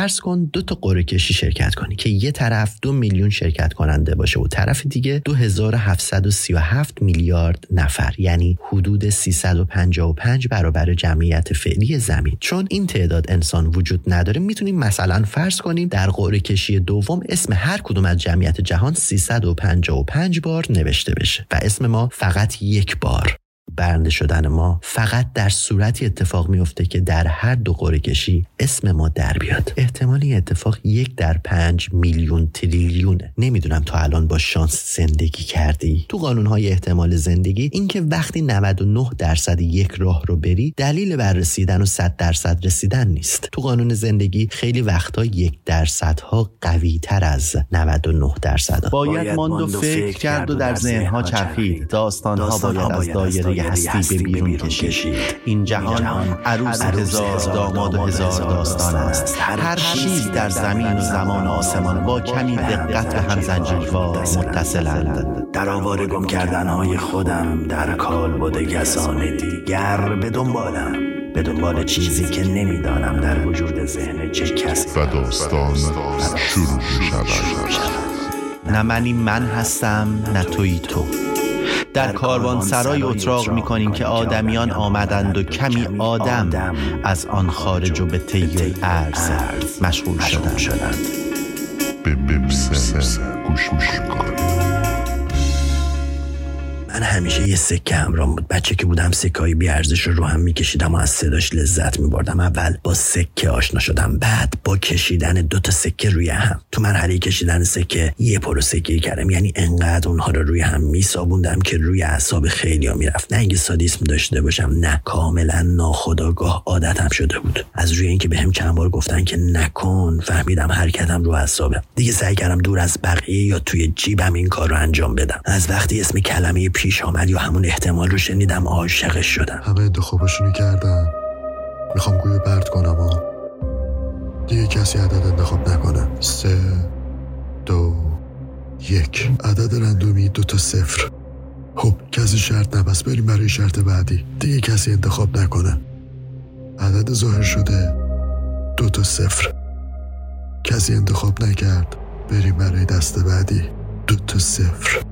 فرض کن دو تا قرعه کشی شرکت کنی که یه طرف دو میلیون شرکت کننده باشه و طرف دیگه 2737 میلیارد نفر یعنی حدود 355 برابر جمعیت فعلی زمین. چون این تعداد انسان وجود نداره می‌تونیم مثلا فرض کنیم در قرعه کشی دوم اسم هر کدوم از جمعیت جهان 355 بار نوشته بشه و اسم ما فقط یک بار. برنده شدن ما فقط در صورتی اتفاق میفته که در هر دو قرعه کشی اسم ما در بیاد. احتمال این اتفاق یک در پنج میلیون تریلیونه. نمی‌دونم تا الان با شانس زندگی کردی. تو قانون های احتمال زندگی اینکه وقتی 99 درصد یک راه رو بری دلیل بر رسیدن و 100 درصد رسیدن نیست. تو قانون زندگی خیلی وقتا یک درصد ها قوی تر از 99 درصد باید ماند و فکر کرد و در ذهن ها چرخید. داستان ها باید از دایره هستی به بیرون کشید. این جهان عروس هزار داماد و هزار داستان است. هر چیز در زمین و زمان و آسمان با کمی دقت به هم زنجیروار متصلند در آوار گم کردنهای خودم در کال بوده گسان دیگر به دنبالم. به دنبال چیزی که نمی‌دانم در وجود ذهن چه کسی و داستان شروع شود نه منی من هستم نه توی تو. در کاروان سرای اتراق می کنیم که آدمیان آمدند و کمی آدم از آن خارج و به طی ارز مشغول شدند. به گوش من همیشه یه سکه همرام بود. بچه که بودم سکه های بیارزش رو رو هم میکشیدم و از صداش لذت میبردم. اول با سکه آشنا شدم بعد با کشیدن دو تا سکه روی هم. تو مرحله کشیدن سکه یه پرو سکه کردم. یعنی انقدر اونها رو روی هم میسابوندم که روی اعصاب خیلی ها می‌رفت. نه اینکه سادیسم داشته باشم نه. کاملا ناخداگاه عادتم شده بود. از روی اینکه بهم چند بار گفتن که نکن فهمیدم حرکتم رو اعصابه. دیگه سعی کردم دور از بقیه یا توی جیبم این کار رو انجام بدم. از وقتی اسم کلمه پیش آمد یا همون احتمال رو شنیدم عاشقش شدم. همه انتخاباشونو کردن می‌خوام گویه برد کنم ها دیگه کسی عدد انتخاب نکنه. سه دو یک. عدد رندومی دو تا صفر. خب کسی شرط نبست بریم برای شرط بعدی. دیگه کسی انتخاب نکنه. عدد ظاهر شده دو تا صفر. کسی انتخاب نکرد بریم برای دست بعدی. دو تا صفر.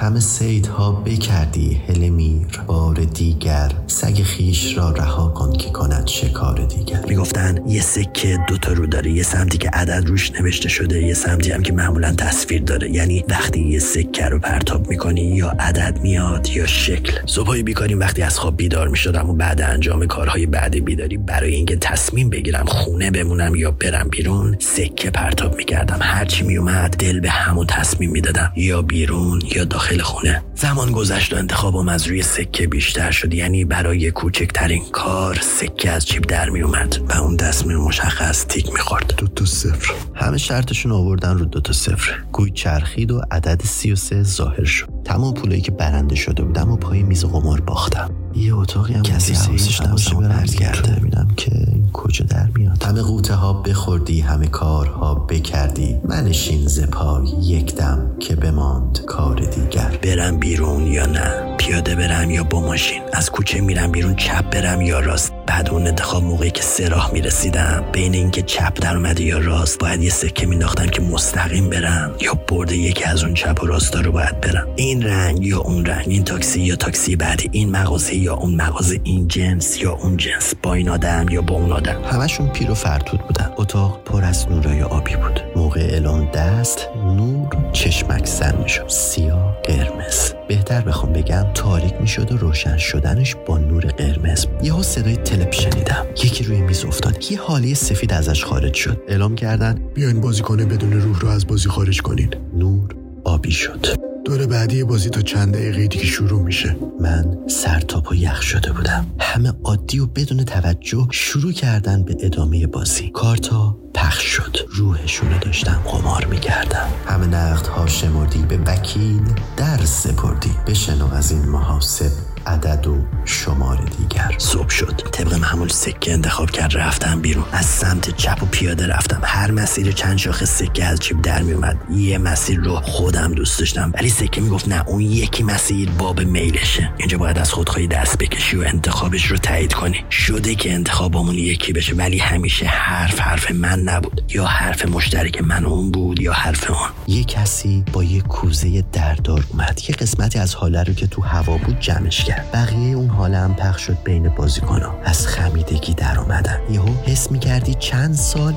همه سیدها بکردی هلمیر بار دیگر. سگ خیش را رها کن که کند شکار دیگر. می‌گفتن یه سکه دو تا رو داره یه سمتی که عدد روش نوشته شده یه سمتی هم که معمولا تصویر داره. یعنی وقتی یه سکه رو پرتاب می‌کنی یا عدد میاد یا شکل. صبحای بیکاریم وقتی از خواب بیدار می‌شدم و بعد انجام کارهای بعد بیداری برای اینکه تصمیم بگیرم خونه بمونم یا برم بیرون سکه پرتاب می‌کردم. هرچی میومد دل به همون تصمیم می‌دادم. یا بیرون یا داخل خونه. زمان گذشت و انتخابم از روی سکه بیشتر شد. یعنی برای کوچکترین کار سکه از جیب در می اومد و اون تصمیم مشخص تیک می‌خورد دو تا صفر. همه شرطشون آوردن رو دو تا صفر. گوی چرخید و عدد 33 ظاهر شد. تمام پولایی که برنده شده بودم و پای میز قمار باختم. یه اتاقی هم کسی حواسش نباشه برم. گرده ببینم که کجا در میاد؟ همه قوطه ها بخوردی همه کارها بکردی. منشین ز پای یک دم که بماند کار دیگر. برم بیرون یا نه؟ پیاده برم یا با ماشین. از کوچه میرم بیرون چپ برم یا راست. بعد اون انتخاب موقعی که سه راه می‌رسیدم. بین اینکه چپ در اومده یا راست باید یه سکه مینداختم که مستقیم برم. یا برده یکی از اون چپ و راستا رو باید برم. این رنگ یا اون رنگ این تاکسی یا تاکسی بعدی این مغازه یا اون مغازه این جنس یا اون جنس. با این آدم یا با اون آدم. همشون پیر و فرتود بودن. اتاق پر از نورای آبی بود. موقع اعلام دست نور چشمک سر می‌شد سیاه قرمز. بهتر بخوام بگم تاریک می‌شد و روشن شدنش با نور قرمز. یهو صدای تلپ شنیدم. یکی روی میز افتاد. یه حالی سفید ازش خارج شد. اعلام کردن بیاین بازیکن بدون روح رو از بازی خارج کنین. نور آبی شد. دور بعدی بازی تا چند دقیقه دیگه شروع میشه. من سر تا پا یخ شده بودم. همه عادی و بدون توجه شروع کردن به ادامه بازی. کارتا پخش شد. روحشونو داشتم قمار می‌کردم. همه نقد ها شمردی به وکیل در سپردی. بشنو از این محاسب عدد و شمار دیگر. صبح شد. طبق معمول سکه انتخاب کرد رفتم بیرون. از سمت چپ و پیاده رفتم. هر مسیر چند شاخه سکه از جیب در می اومد. یه مسیر رو خودم دوست داشتم. ولی سکه می‌گفت نه اون یکی مسیر باب میلشه. اینجا باید از خودخواهی دست بکشی و انتخابش رو تایید کنی. شده که انتخابمون یکی بشه ولی همیشه حرف حرف من نبود. یا حرف مشترک من اون بود یا حرف اون یه کسی با یه کوزه دردار اومد. یه قسمتی از حاله رو که تو هوا بود جمعش کرد بقیه اون حاله هم پخش شد بین بازیکنها. از خمیدگی در اومدن. یهو حس می‌کردی چند سال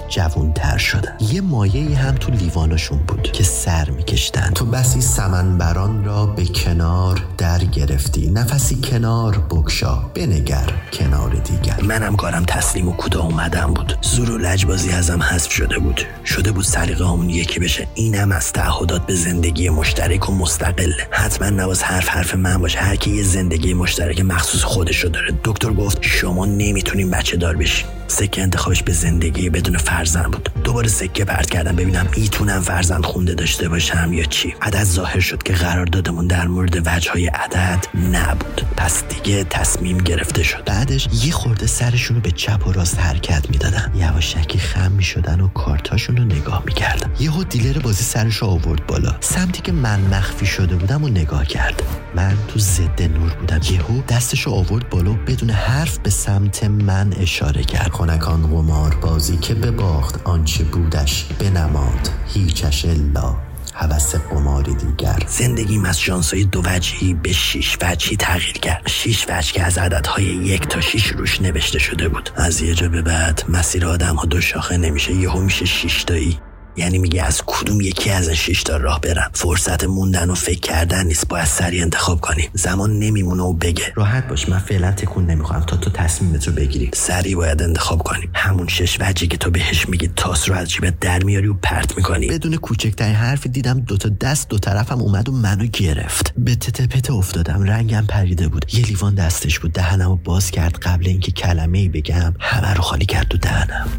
تر شدن. یه مایه هم تو لیوانشون بود که سر میکشتن. تو بسی سمنبران را به کنار در گرفتی. نفسی کنار بکشا. بنگر کنار دیگر. منم کارم تسلیم و کوتاه اومدم بود. زور و لجبازی ازم حذف شده بود. شده بود سلیقه همون یکی بشه. اینم از تعهدات به زندگی مشترک و مستقله حتما نواز حرف حرف من باشه. هر کی یه زندگی مشترک مخصوص خودشو داره. دکتر گفت شما نمی‌تونین بچه دار بشین سکه انتخابش به زندگی بدون فرزند بود. دوباره سکه پرت کردم ببینم می‌تونم فرزند خونده داشته باشم یا چی. عدد ظاهر شد که قرار دادمون در مورد وجه های عدد نبود. پس دیگه تصمیم گرفته شد. بعدش یه خورده سرشون رو به چپ و راست حرکت می‌دادن. یواشکی خم می‌شدن و کارتاشون رو نگاه می‌کردم یهو دیلر بازی سرش رو آورد بالا. سمتی که من مخفی شده بودم و نگاه کرد. من تو ضد نور بودم. یهو دستش رو آورد بالا بدون حرف به سمت من اشاره کرد. خونکان قمار بازی که بباخت آنچه بودش بنماد. هیچش الا حوث قمار دیگر. زندگیم از شانسای دو وجهی به شیش وجهی تغییر کرد. شیش وجه که از عددهای یک تا شیش روش نوشته شده بود. از یه جا به بعد مسیر آدم ها دو شاخه نمیشه یهو میشه شیش تایی یعنی میگه از کدوم یکی از این شش تا راه برم؟ فرصت موندن و فکر کردن نیست. باید سریع انتخاب کنی. زمان نمیمونه و بگه. راحت باش. من فعلا تکون نمی‌خوام تا تو تصمیمت رو بگیری. سریع باید انتخاب کنی. همون شش وجهی که تو بهش میگی تاس رو از جیبت در میاری و پرت می‌کنی. بدون کوچکترین حرفی دیدم دوتا دست دو طرفم اومد و منو گرفت. به تته پته افتادم. رنگم پریده بود. یه لیوان دستش بود. دهنم رو باز کرد. قبل اینکه کلمه ای بگم همه رو خالی کرد تو دهنم.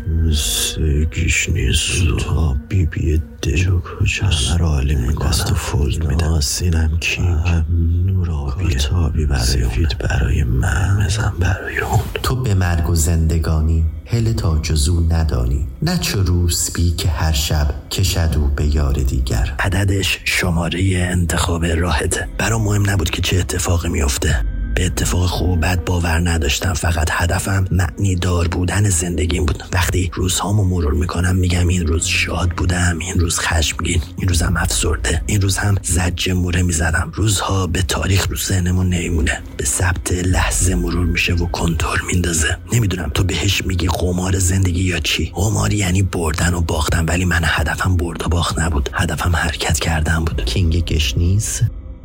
بی بی دل کجاست رو عالی می‌کنم و فول میدم آسینم کینگ نور آبی تابی برای سفید برای من مزن برای اون تو به مرگ و زندگانی هل تا جزو ندانی. نه چو روسبی که هر شب کشد او به یار دیگر. عددش شماره انتخاب راحته برام مهم نبود که چه اتفاقی میفته به اتفاق خوب و بد باور نداشتم. فقط هدفم معنی دار بودن زندگیم بود. وقتی روزهامو مرور می‌کنم میگم این روز شاد بودم این روز خشمگین این روزم افسرده این روز هم زج موره می‌زدم. روزها به تاریخ رو ذهنمون نمیمونه. به ثبت لحظه مرور میشه و کنترل میندازه. نمی‌دونم تو بهش میگی قمار زندگی یا چی. قمار یعنی بردن و باختن ولی من هدفم برد و باخت نبود. هدفم حرکت کردن بود. king گشنیز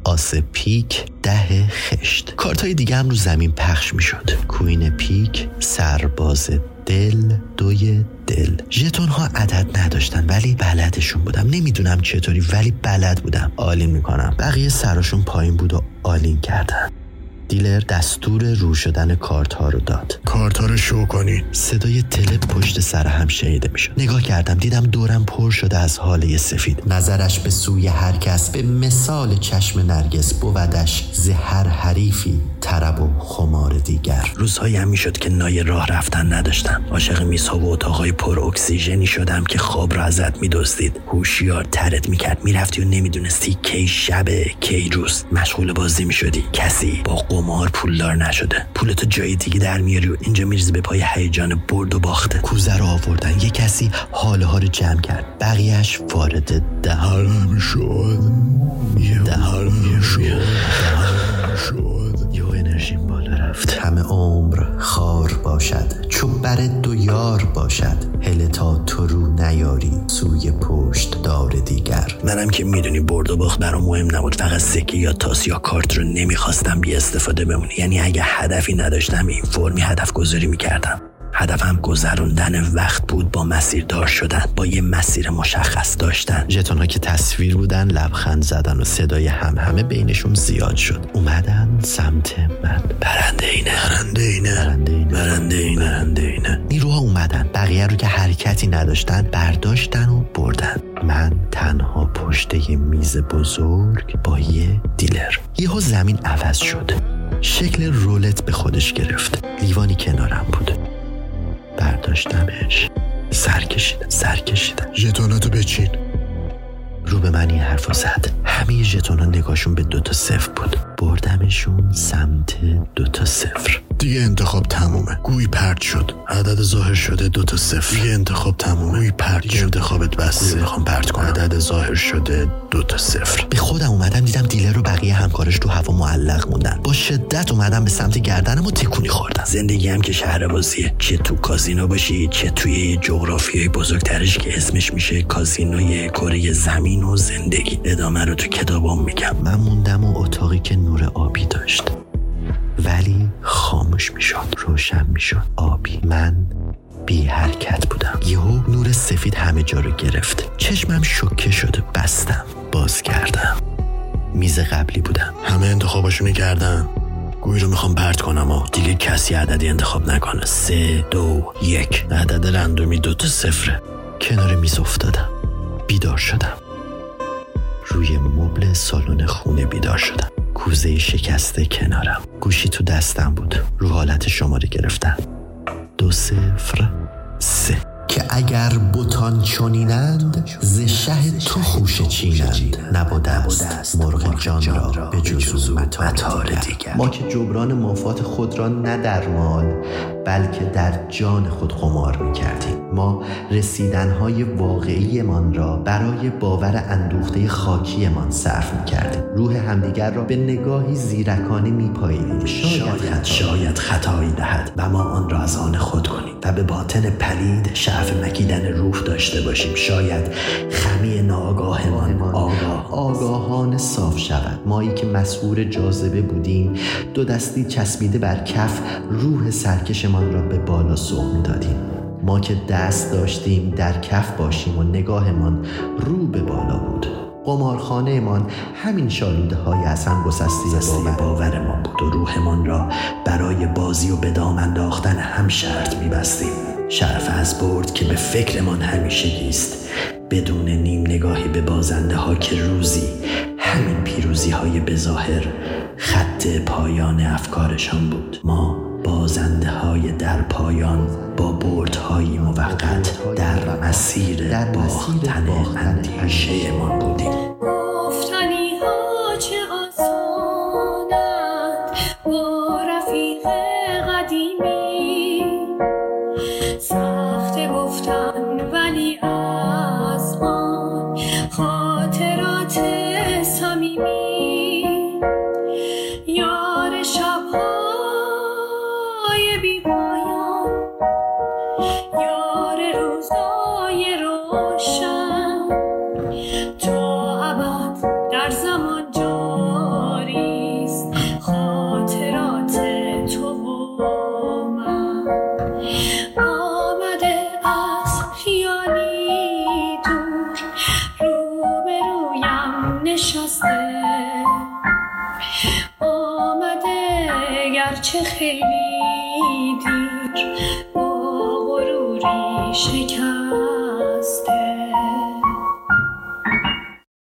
آس پیک ده خشت. کارت های دیگه هم رو زمین پخش می شد queen پیک سرباز دل دوی دل. ژتون ها عدد نداشتن ولی بلدشون بودم. نمی‌دونم چطوری ولی بلد بودم. all in می‌کنم. بقیه سراشون پایین بود و all in کردن. دیلر دستور رو شدن کارت ها رو داد. کارت ها رو شو کنین صدای تله پشت سر هم شنیده می‌شد. نگاه کردم دیدم دورم پر شده از حاله سفید. نظرش به سوی هر کس به مثال چشم نرگس بودش ز هر حریفی طرب و خمار دیگر. روزهایی هم می‌شد که نای راه رفتن نداشتم. عاشق میزها و اتاقهای پر اکسیژنی شدم که خواب را ازت میدزدید. هوشیار ترت می‌کرد. می‌رفتی و نمی‌دونستی کی شبه کی روز. مشغول بازی می‌شدی. کسی با قمار پولدار نشده. پولتو جای دیگه در میاری و اینجا میریزی به پای هیجان برد و باخته. کوزه رو آوردن. یه کسی حاله ها رو جمع کرد. بقیهش وارد دهانم شد. دهانم شد. شد انرژیم بالا رفت همه عمر خار باشد. چو بر دو یار باشد. هل تا تو رو نیاری. سوی پشت دار دیگر. منم که می‌دونی برد و باخت برام مهم نبود. فقط سکه یا تاس یا کارت رو نمی‌خواستم بی استفاده بمونی. یعنی اگه هدفی نداشتم این فرمی هدف گذاری می‌کردم. هدفم گذروندن وقت بود با مسیر دار شدن با یه مسیر مشخص داشتن. ژتونها که تصویر بودن لبخند زدن و صدای هم همه بینشون زیاد شد. اومدن سمت من. برنده اینه. برنده اینه. برنده اینه. برنده اینه. برنده اینه. نیروها اومدن. بقیه رو که حرکتی نداشتن برداشتن و بردن. من تنها پشت یه میز بزرگ با یه دیلر. یهو زمین عوض شد. شکل رولت به خودش گرفت. لیوانی کنارم بود. برداشتمش. سر کشیدم سر کشیدم. ژتوناتو بچین. رو به من این حرف زد. همه ژتونا نگاهشون به دوتا صفر بود. بردمشون سمت دوتا صفر. دیگه انتخاب تمومه. گویی پرد شد. عدد ظاهر شده دوتا صفر. دیگه انتخاب تمومه. گویی پرد دیگه انتخابت بسته می‌خوام پرد کنم. عدد ظاهر شده دوتا صفر. به خودم اومدم دیدم دیلر رو بقیه همکارش تو هوا معلق موندن. با شدت اومدم به سمت گردنم و تکونی خوردم. زندگی هم که شهر بازیه. چه تو کازینو باشی چه توی جغرافیای بزرگترش که اسمش میشه کازینوی کره زمین و زندگی. ادامه رو تو کتابام میگم. من موندم و اتاقی که نور آبی داشت. ولی خاموش می‌شد روشن می‌شد. آبی من بی حرکت بودم. یهو نور سفید همه جا رو گرفت. چشمم شکه شد و بستم باز کردم. میز قبلی بودم. همه انتخاباشونو کردن گویی رو می‌خوام پرد کنم و دیگه کسی عددی انتخاب نکنه. سه دو یک. عدد رندومی دوتا صفره. کنار میز افتادم. بیدار شدم. روی مبل سالن خونه بیدار شدم. کوزه شکسته کنارم. گوشی تو دستم بود. رو حالت شماره گرفتم دو صفر سه. که اگر بوتان چنینند ز شه تو خوش چینند. نبوده است. مرغ جان را به جزو متار دیگر. ما که جبران مافات خود را نه در مال بلکه در جان خود قمار می کردیم ما رسیدنهای واقعیمان را برای باور اندوخته خاکیمان صرف می کردیم روح همدیگر را به نگاهی زیرکانه می پاییدیم شاید شاید خطایی دهد و ما آن را از آن خود کنیم و به باطن پلید شعف مکیدن روح داشته باشیم. شاید خمی ناآگاهمان آگاه آگاهان صاف شود. مایی که مسئول جاذبه بودیم دو دستی چسبیده بر کف روح سرکشمان را به بالا سوق می دادیم ما که دست داشتیم در کف باشیم و نگاهمان رو به بالا بود. قمارخانهمان همین شالوده های از هم گسسته باور باورمان بود و روحمان را برای بازی و به دام انداختن هم شرط میبستیم. شرف از برد که به فکرمان همیشه است. بدون نیم نگاهی به بازنده ها که روزی همین پیروزی های بظاهر خط پایان افکارشان بود. ما بازنده های در پایان با بردهای موقت در مسیر باختن اندیشه ما بودیم.